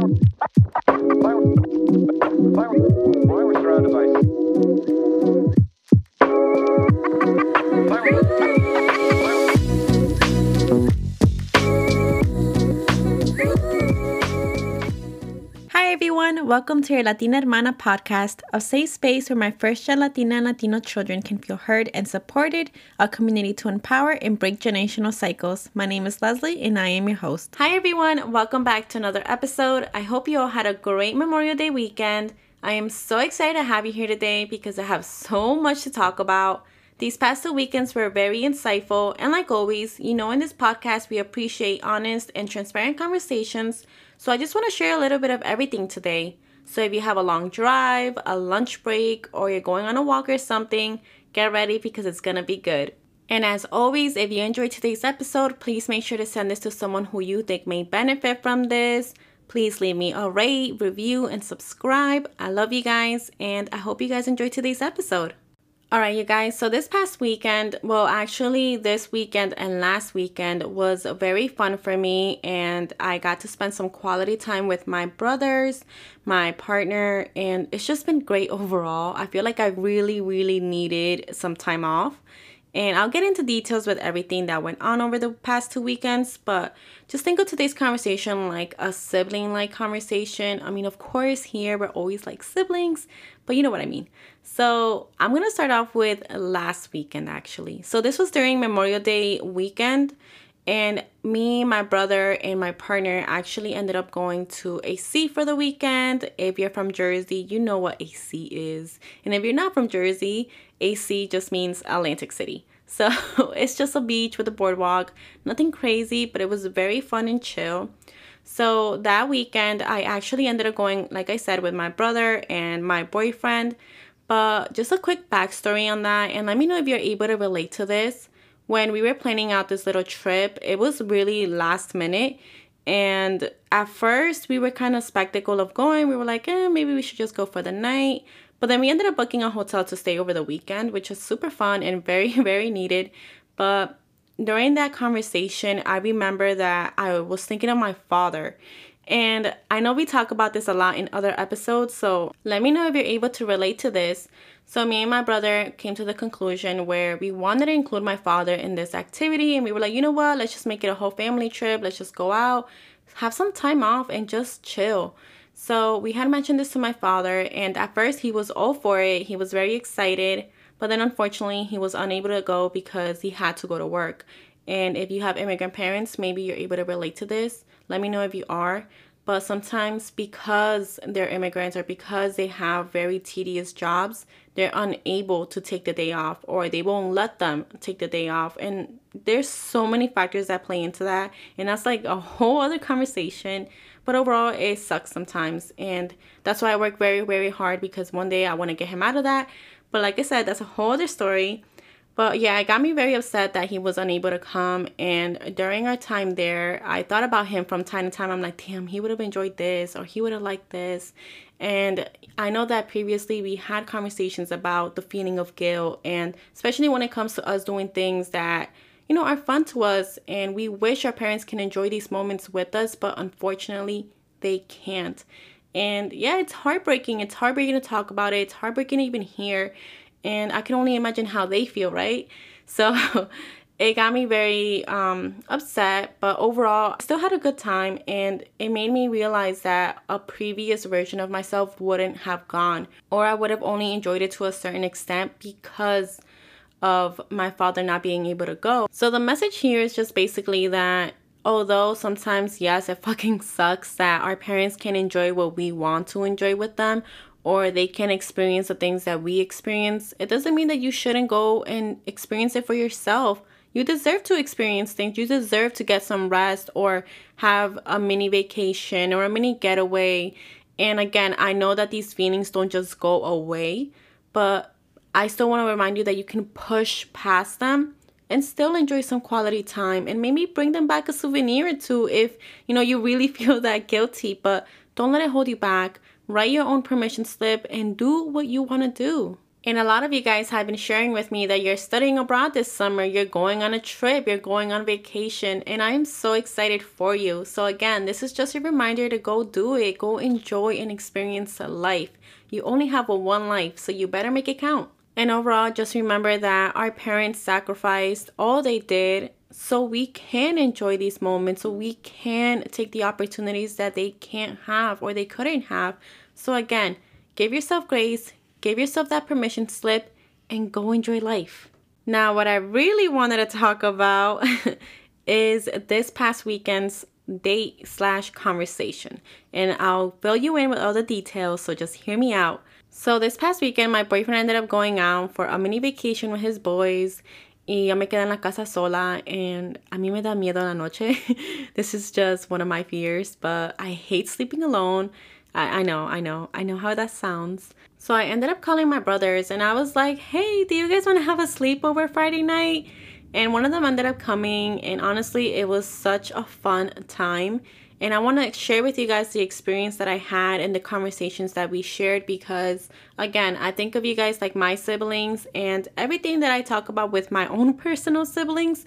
Bye. Welcome to your Latina Hermana podcast, a safe space where my first gen Latina and Latino children can feel heard and supported, a community to empower and break generational cycles. My name is Leslie and I am your host. Hi everyone, welcome back to another episode. I hope you all had a great Memorial Day weekend. I am so excited to have you here today because I have so much to talk about. These past two weekends were very insightful, and like always, you know, in this podcast, we appreciate honest and transparent conversations so I just want to share a little bit of everything today. So if you have a long drive, a lunch break, or you're going on a walk or something, get ready because it's to be good. And as always, if you enjoyed today's episode, please make sure to send this to someone who you think may benefit from this. Please leave me a rate, review, and subscribe. I love you guys, and I hope you guys enjoyed today's episode. All right, you guys. So this past weekend, well, actually, this weekend and last weekend was very fun for me, and I got to spend some quality time with my brothers, my partner, and it's just been great overall. I feel like I really, really needed some time off. And I'll get into details with everything that went on over the past two weekends, but just think of today's conversation like a sibling like conversation. I mean, of course, here we're always like siblings, but you know what I mean. So I'm gonna start off with last weekend actually. So this was during Memorial Day weekend, and me, my brother, and my partner actually ended up going to AC for the weekend. If you're from Jersey, you know what AC is. And if you're not from Jersey, AC just means Atlantic City. So it's just a beach with a boardwalk, nothing crazy, but it was very fun and chill. So that weekend, I actually ended up going, like I said, with my brother and my boyfriend. But just a quick backstory on that, and let me know if you're able to relate to this. When we were planning out this little trip, it was really last minute. And at first, we were kind of skeptical of going. We were like, eh, maybe we should just go for the night. But then we ended up booking a hotel to stay over the weekend, which was super fun and very, very needed. But during that conversation, I remember that I was thinking of my father and I know we talk about this a lot in other episodes, so let me know if you're able to relate to this. So, me and my brother came to the conclusion where we wanted to include my father in this activity, and we were like, you know what, let's just make it a whole family trip. Let's just go out, have some time off, and just chill. So, we had mentioned this to my father, and at first, he was all for it. He was very excited, but then unfortunately, he was unable to go because he had to go to work. And if you have immigrant parents, maybe you're able to relate to this. Let me know if you are. But sometimes, because they're immigrants or because they have very tedious jobs, they're unable to take the day off or they won't let them take the day off. And there's so many factors that play into that. And that's like a whole other conversation. But overall, it sucks sometimes. And that's why I work very, very hard because one day I want to get him out of that. But like I said, that's a whole other story. But yeah, it got me very upset that he was unable to come. And during our time there, I thought about him from time to time. I'm like, damn, he would have enjoyed this or he would have liked this. And I know that previously we had conversations about the feeling of guilt, and especially when it comes to us doing things that you know are fun to us, and we wish our parents can enjoy these moments with us, but unfortunately they can't. And yeah, it's heartbreaking. It's heartbreaking to talk about it. It's heartbreaking to even hear and I can only imagine how they feel, right? So it got me very um, upset, but overall, I still had a good time, and it made me realize that a previous version of myself wouldn't have gone, or I would have only enjoyed it to a certain extent because of my father not being able to go. So the message here is just basically that although sometimes, yes, it fucking sucks that our parents can enjoy what we want to enjoy with them or they can experience the things that we experience, it doesn't mean that you shouldn't go and experience it for yourself. You deserve to experience things. You deserve to get some rest or have a mini vacation or a mini getaway. And again, I know that these feelings don't just go away, but I still want to remind you that you can push past them and still enjoy some quality time and maybe bring them back a souvenir or two if you know you really feel that guilty. But don't let it hold you back. Write your own permission slip and do what you want to do. And a lot of you guys have been sharing with me that you're studying abroad this summer, you're going on a trip, you're going on vacation, and I am so excited for you. So, again, this is just a reminder to go do it, go enjoy and experience life. You only have a one life, so you better make it count. And overall, just remember that our parents sacrificed all they did so we can enjoy these moments, so we can take the opportunities that they can't have or they couldn't have. So, again, give yourself grace, give yourself that permission slip, and go enjoy life. Now, what I really wanted to talk about is this past weekend's date slash conversation. And I'll fill you in with all the details, so just hear me out. So, this past weekend, my boyfriend ended up going out for a mini vacation with his boys. Y yo me quedé en la casa sola, and a mí me da miedo la noche. this is just one of my fears, but I hate sleeping alone. I, I know, I know, I know how that sounds. So I ended up calling my brothers and I was like, hey, do you guys want to have a sleepover Friday night? And one of them ended up coming, and honestly, it was such a fun time. And I want to share with you guys the experience that I had and the conversations that we shared because, again, I think of you guys like my siblings, and everything that I talk about with my own personal siblings,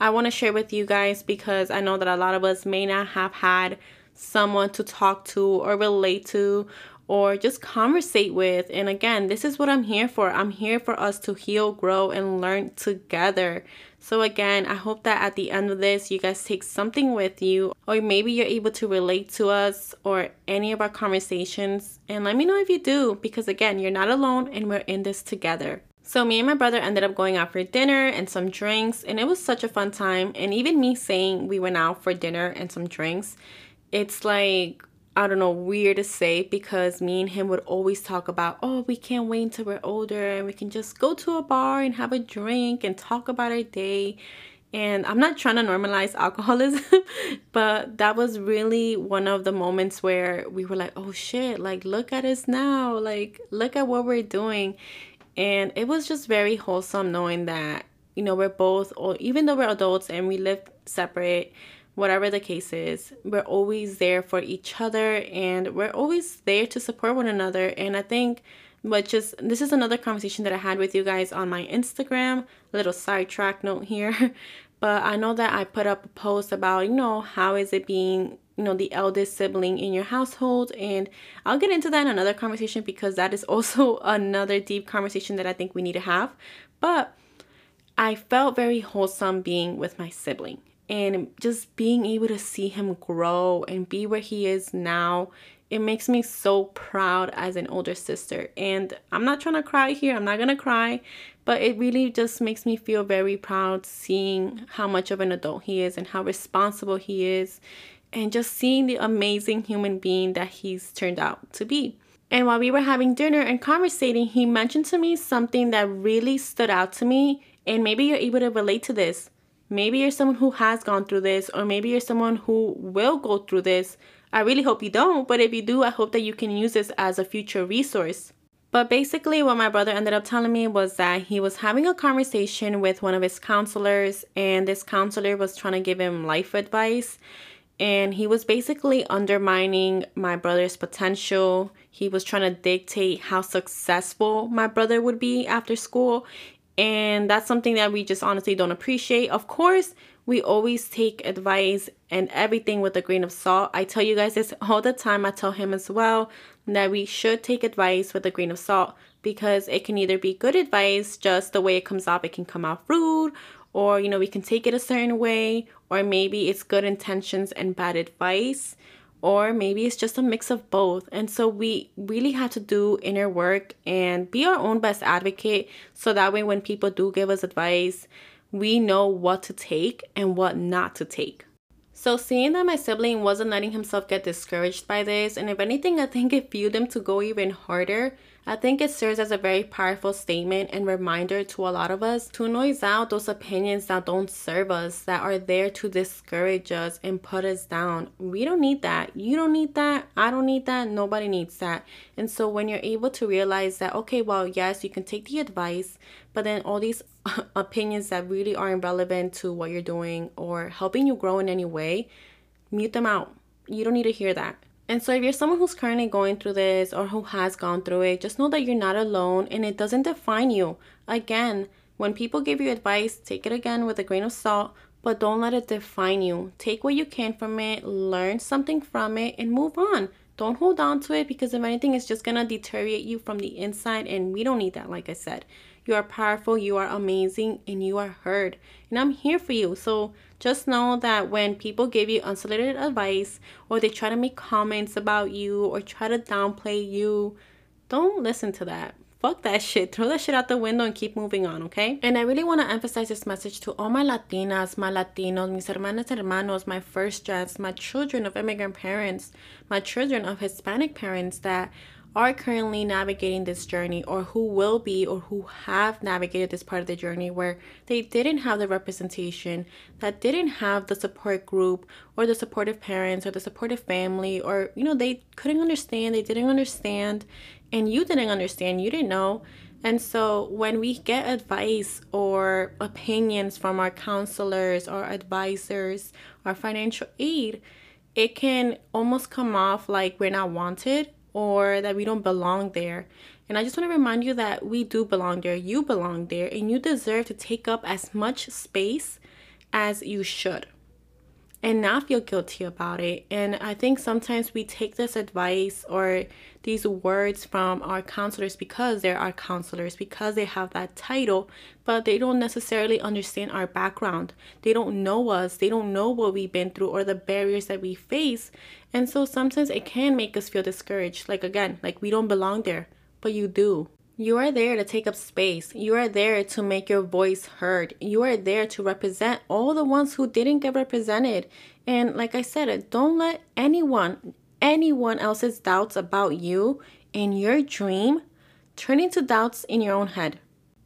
I want to share with you guys because I know that a lot of us may not have had someone to talk to or relate to or just conversate with. And again, this is what I'm here for. I'm here for us to heal, grow, and learn together. So, again, I hope that at the end of this, you guys take something with you, or maybe you're able to relate to us or any of our conversations. And let me know if you do, because again, you're not alone and we're in this together. So, me and my brother ended up going out for dinner and some drinks, and it was such a fun time. And even me saying we went out for dinner and some drinks, it's like I don't know, weird to say because me and him would always talk about, oh, we can't wait until we're older and we can just go to a bar and have a drink and talk about our day. And I'm not trying to normalize alcoholism, but that was really one of the moments where we were like, oh shit, like look at us now, like look at what we're doing. And it was just very wholesome knowing that, you know, we're both, or even though we're adults and we live separate, whatever the case is, we're always there for each other and we're always there to support one another. And I think, but just this is another conversation that I had with you guys on my Instagram, little sidetrack note here. but I know that I put up a post about, you know, how is it being, you know, the eldest sibling in your household. And I'll get into that in another conversation because that is also another deep conversation that I think we need to have. But I felt very wholesome being with my sibling and just being able to see him grow and be where he is now it makes me so proud as an older sister. And i'm not trying to cry here i'm not gonna cry but it really just makes me feel very proud seeing how much of an adult he is and how responsible he is and just seeing the amazing human being that he's turned out to be. And while we were having dinner and conversating he mentioned to me something that really stood out to me and maybe you're able to relate to this Maybe you're someone who has gone through this, or maybe you're someone who will go through this. I really hope you don't, but if you do, I hope that you can use this as a future resource. But basically, what my brother ended up telling me was that he was having a conversation with one of his counselors, and this counselor was trying to give him life advice. And he was basically undermining my brother's potential. He was trying to dictate how successful my brother would be after school. And that's something that we just honestly don't appreciate. Of course, we always take advice and everything with a grain of salt. I tell you guys this all the time. I tell him as well that we should take advice with a grain of salt because it can either be good advice, just the way it comes off, it can come out rude, or you know, we can take it a certain way, or maybe it's good intentions and bad advice or maybe it's just a mix of both. And so we really have to do inner work and be our own best advocate so that way when people do give us advice, we know what to take and what not to take. So seeing that my sibling wasn't letting himself get discouraged by this, and if anything, I think it fueled him to go even harder I think it serves as a very powerful statement and reminder to a lot of us to noise out those opinions that don't serve us, that are there to discourage us and put us down. We don't need that. You don't need that. I don't need that. Nobody needs that. And so when you're able to realize that, okay, well, yes, you can take the advice, but then all these opinions that really aren't relevant to what you're doing or helping you grow in any way, mute them out. You don't need to hear that And so, if you're someone who's currently going through this or who has gone through it, just know that you're not alone and it doesn't define you. Again, when people give you advice, take it again with a grain of salt, but don't let it define you. Take what you can from it, learn something from it, and move on. Don't hold on to it because if anything, it's just gonna deteriorate you from the inside, and we don't need that, like I said. You are powerful, you are amazing, and you are heard. And I'm here for you. So just know that when people give you unsolicited advice or they try to make comments about you or try to downplay you, don't listen to that fuck that shit. Throw that shit out the window and keep moving on, okay? And I really want to emphasize this message to all my Latinas, my Latinos, mis hermanas hermanos, my first gens, my children of immigrant parents, my children of Hispanic parents that are currently navigating this journey or who will be or who have navigated this part of the journey where they didn't have the representation, that didn't have the support group or the supportive parents or the supportive family, or, you know, they couldn't understand, they didn't understand, and you didn't understand, you didn't know. And so when we get advice or opinions from our counselors or advisors or financial aid, it can almost come off like we're not wanted or that we don't belong there. And I just want to remind you that we do belong there. You belong there and you deserve to take up as much space as you should and not feel guilty about it. And I think sometimes we take this advice or these words from our counselors because they're our counselors, because they have that title, but they don't necessarily understand our background. They don't know us, they don't know what we've been through or the barriers that we face. And so sometimes it can make us feel discouraged. Like, again, like we don't belong there, but you do. You are there to take up space. You are there to make your voice heard. You are there to represent all the ones who didn't get represented. And like I said, don't let anyone, anyone else's doubts about you and your dream turn into doubts in your own head.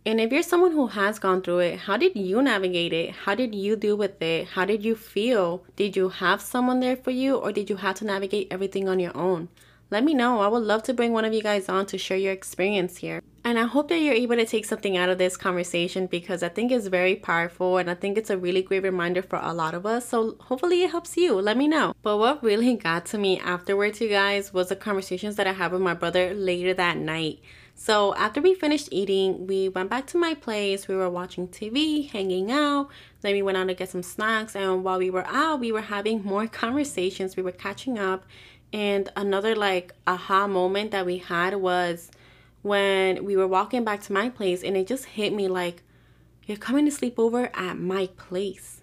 And if you're someone who has gone through it, how did you navigate it? How did you deal with it? How did you feel? Did you have someone there for you or did you have to navigate everything on your own? Let me know. I would love to bring one of you guys on to share your experience here. And I hope that you're able to take something out of this conversation because I think it's very powerful and I think it's a really great reminder for a lot of us. So hopefully it helps you. Let me know. But what really got to me afterwards, you guys, was the conversations that I had with my brother later that night. So after we finished eating, we went back to my place. We were watching TV, hanging out. Then we went out to get some snacks. And while we were out, we were having more conversations. We were catching up and another like aha moment that we had was when we were walking back to my place and it just hit me like you're coming to sleep over at my place.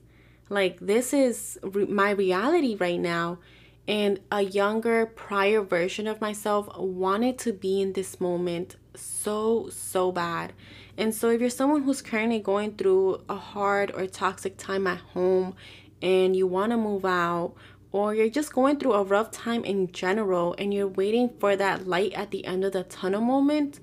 Like this is re- my reality right now and a younger prior version of myself wanted to be in this moment so so bad. And so if you're someone who's currently going through a hard or toxic time at home and you want to move out or you're just going through a rough time in general and you're waiting for that light at the end of the tunnel moment,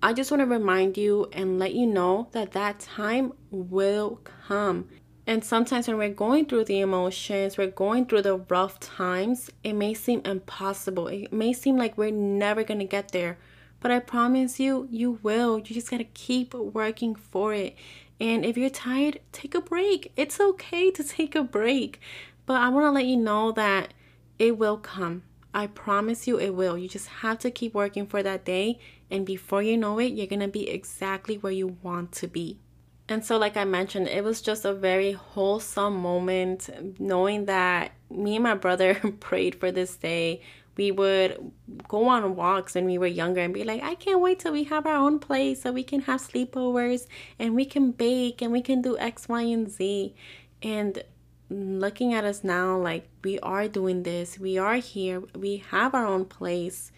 I just want to remind you and let you know that that time will come. And sometimes when we're going through the emotions, we're going through the rough times, it may seem impossible. It may seem like we're never going to get there. But I promise you, you will. You just got to keep working for it. And if you're tired, take a break. It's okay to take a break. But I want to let you know that it will come. I promise you it will. You just have to keep working for that day. And before you know it, you're going to be exactly where you want to be. And so, like I mentioned, it was just a very wholesome moment knowing that me and my brother prayed for this day. We would go on walks when we were younger and be like, I can't wait till we have our own place so we can have sleepovers and we can bake and we can do X, Y, and Z. And looking at us now, like we are doing this, we are here, we have our own place.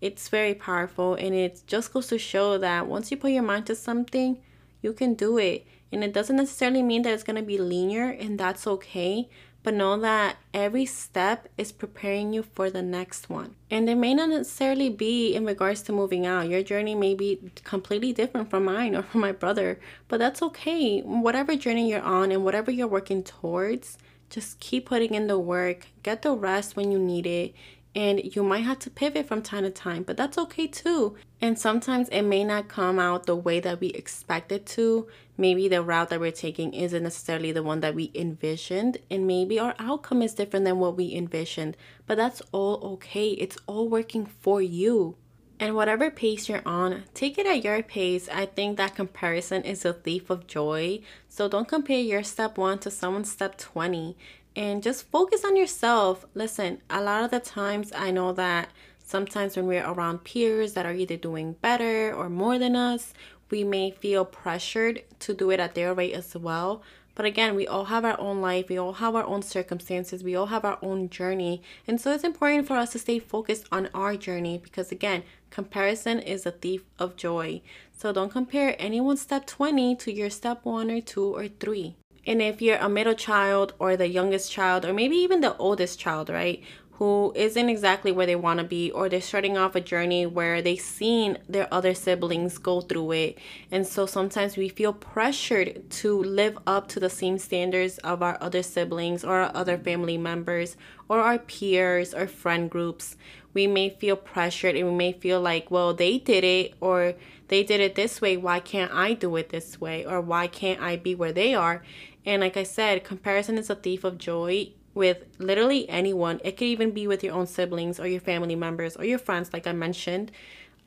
It's very powerful, and it just goes to show that once you put your mind to something, you can do it. And it doesn't necessarily mean that it's going to be linear, and that's okay but know that every step is preparing you for the next one. And it may not necessarily be in regards to moving out. Your journey may be completely different from mine or from my brother, but that's okay. Whatever journey you're on and whatever you're working towards, just keep putting in the work, get the rest when you need it, and you might have to pivot from time to time, but that's okay too. And sometimes it may not come out the way that we expect it to. Maybe the route that we're taking isn't necessarily the one that we envisioned, and maybe our outcome is different than what we envisioned, but that's all okay. It's all working for you. And whatever pace you're on, take it at your pace. I think that comparison is a thief of joy. So don't compare your step one to someone's step 20 and just focus on yourself. Listen, a lot of the times I know that sometimes when we're around peers that are either doing better or more than us, we may feel pressured to do it at their rate as well. But again, we all have our own life, we all have our own circumstances, we all have our own journey. And so it's important for us to stay focused on our journey because, again, comparison is a thief of joy. So don't compare anyone's step 20 to your step 1 or 2 or 3. And if you're a middle child or the youngest child, or maybe even the oldest child, right, who isn't exactly where they want to be, or they're starting off a journey where they've seen their other siblings go through it. And so sometimes we feel pressured to live up to the same standards of our other siblings or our other family members or our peers or friend groups. We may feel pressured and we may feel like, well, they did it or they did it this way. Why can't I do it this way? Or why can't I be where they are? And like I said, comparison is a thief of joy with literally anyone. It could even be with your own siblings or your family members or your friends, like I mentioned.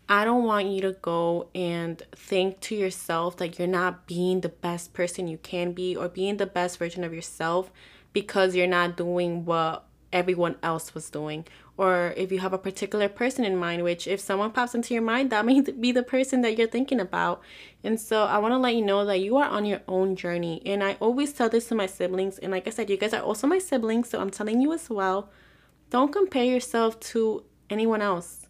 I don't want you to go and think to yourself that you're not being the best person you can be or being the best version of yourself because you're not doing what everyone else was doing or if you have a particular person in mind, which if someone pops into your mind, that may be the person that you're thinking about. And so I want to let you know that you are on your own journey. And I always tell this to my siblings. And like I said, you guys are also my siblings. So I'm telling you as well don't compare yourself to anyone else.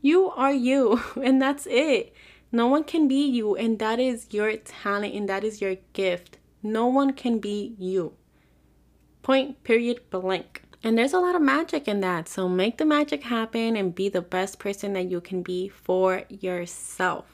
You are you, and that's it. No one can be you, and that is your talent and that is your gift. No one can be you. Point, period, blank. And there's a lot of magic in that. So make the magic happen and be the best person that you can be for yourself.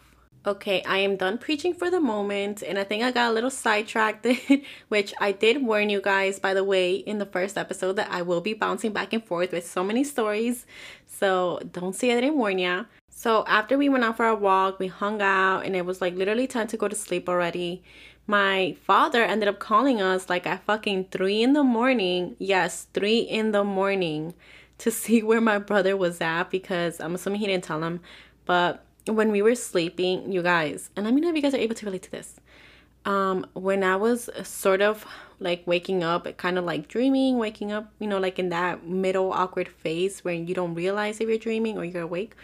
Okay, I am done preaching for the moment, and I think I got a little sidetracked, which I did warn you guys, by the way, in the first episode that I will be bouncing back and forth with so many stories. So don't say I didn't warn ya. So after we went out for a walk, we hung out, and it was like literally time to go to sleep already my father ended up calling us like at fucking three in the morning. Yes, three in the morning to see where my brother was at because I'm assuming he didn't tell him. But when we were sleeping, you guys, and let me know if you guys are able to relate to this. Um, when I was sort of like waking up, kind of like dreaming, waking up, you know, like in that middle awkward phase where you don't realize if you're dreaming or you're awake.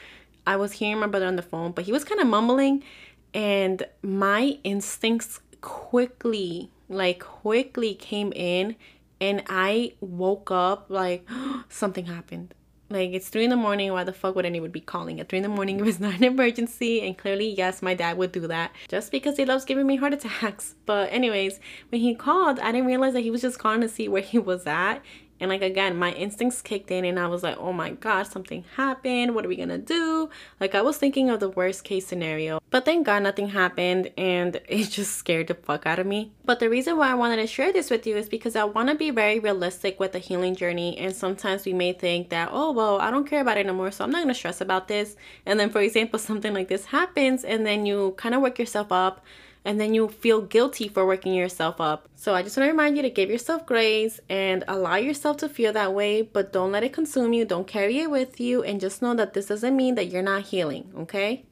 I was hearing my brother on the phone, but he was kind of mumbling, and my instincts quickly, like quickly came in and I woke up like something happened. Like it's three in the morning. Why the fuck would anyone be calling at three in the morning if it's not an emergency? And clearly, yes, my dad would do that just because he loves giving me heart attacks. But anyways, when he called, I didn't realize that he was just calling to see where he was at. And like again, my instincts kicked in and I was like, oh my god, something happened. What are we gonna do? Like I was thinking of the worst case scenario. But thank God nothing happened and it just scared the fuck out of me. But the reason why I wanted to share this with you is because I want to be very realistic with the healing journey. And sometimes we may think that, oh well, I don't care about it anymore, so I'm not gonna stress about this. And then for example, something like this happens and then you kind of work yourself up and then you feel guilty for working yourself up. So I just want to remind you to give yourself grace and allow yourself to feel that way, but don't let it consume you. Don't carry it with you and just know that this doesn't mean that you're not healing, okay?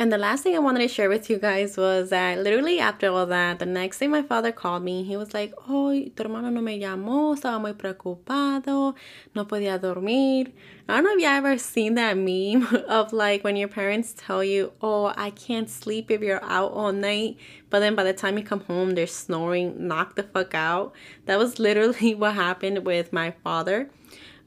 And the last thing I wanted to share with you guys was that literally after all that, the next day my father called me. He was like, Oh, tu hermano no me llamó, estaba muy preocupado, no podía dormir. I don't know if you ever seen that meme of like when your parents tell you, Oh, I can't sleep if you're out all night. But then by the time you come home, they're snoring, knock the fuck out. That was literally what happened with my father.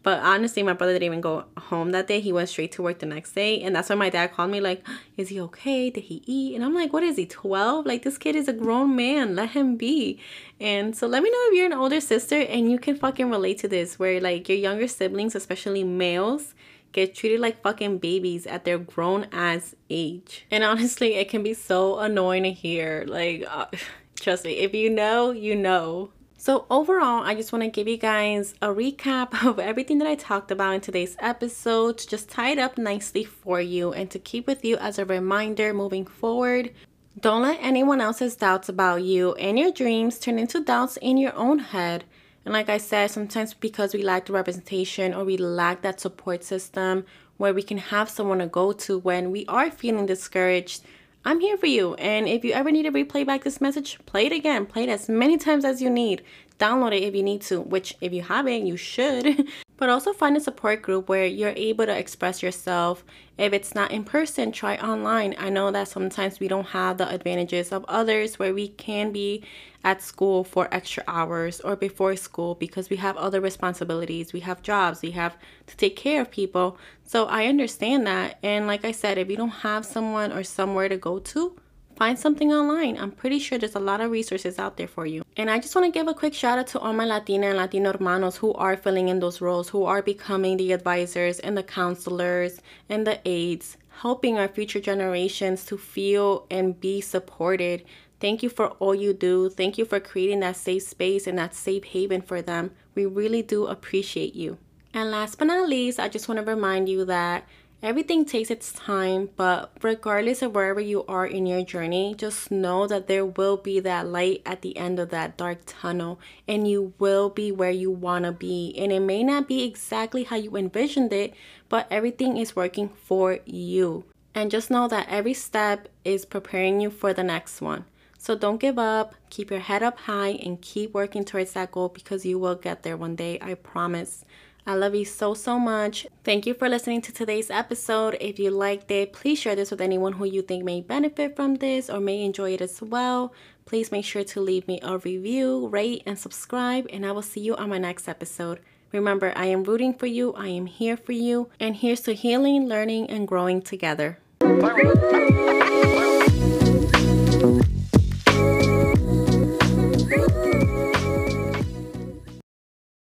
But honestly, my brother didn't even go home that day. He went straight to work the next day. And that's when my dad called me, like, Is he okay? Did he eat? And I'm like, What is he, 12? Like, this kid is a grown man. Let him be. And so let me know if you're an older sister and you can fucking relate to this, where like your younger siblings, especially males, get treated like fucking babies at their grown ass age. And honestly, it can be so annoying to hear. Like, uh, trust me, if you know, you know. So, overall, I just want to give you guys a recap of everything that I talked about in today's episode to just tie it up nicely for you and to keep with you as a reminder moving forward. Don't let anyone else's doubts about you and your dreams turn into doubts in your own head. And like I said, sometimes because we lack the representation or we lack that support system where we can have someone to go to when we are feeling discouraged, I'm here for you. And if you ever need to replay back this message, play it again. Play it as many times as you need. Download it if you need to, which if you haven't, you should. but also find a support group where you're able to express yourself. If it's not in person, try online. I know that sometimes we don't have the advantages of others where we can be at school for extra hours or before school because we have other responsibilities. We have jobs, we have to take care of people. So I understand that. And like I said, if you don't have someone or somewhere to go to, find something online. I'm pretty sure there's a lot of resources out there for you. And I just want to give a quick shout out to all my Latina and Latino hermanos who are filling in those roles, who are becoming the advisors and the counselors and the aides, helping our future generations to feel and be supported. Thank you for all you do. Thank you for creating that safe space and that safe haven for them. We really do appreciate you. And last but not least, I just want to remind you that Everything takes its time, but regardless of wherever you are in your journey, just know that there will be that light at the end of that dark tunnel, and you will be where you want to be. And it may not be exactly how you envisioned it, but everything is working for you. And just know that every step is preparing you for the next one. So don't give up, keep your head up high, and keep working towards that goal because you will get there one day, I promise. I love you so, so much. Thank you for listening to today's episode. If you liked it, please share this with anyone who you think may benefit from this or may enjoy it as well. Please make sure to leave me a review, rate, and subscribe, and I will see you on my next episode. Remember, I am rooting for you, I am here for you, and here's to healing, learning, and growing together.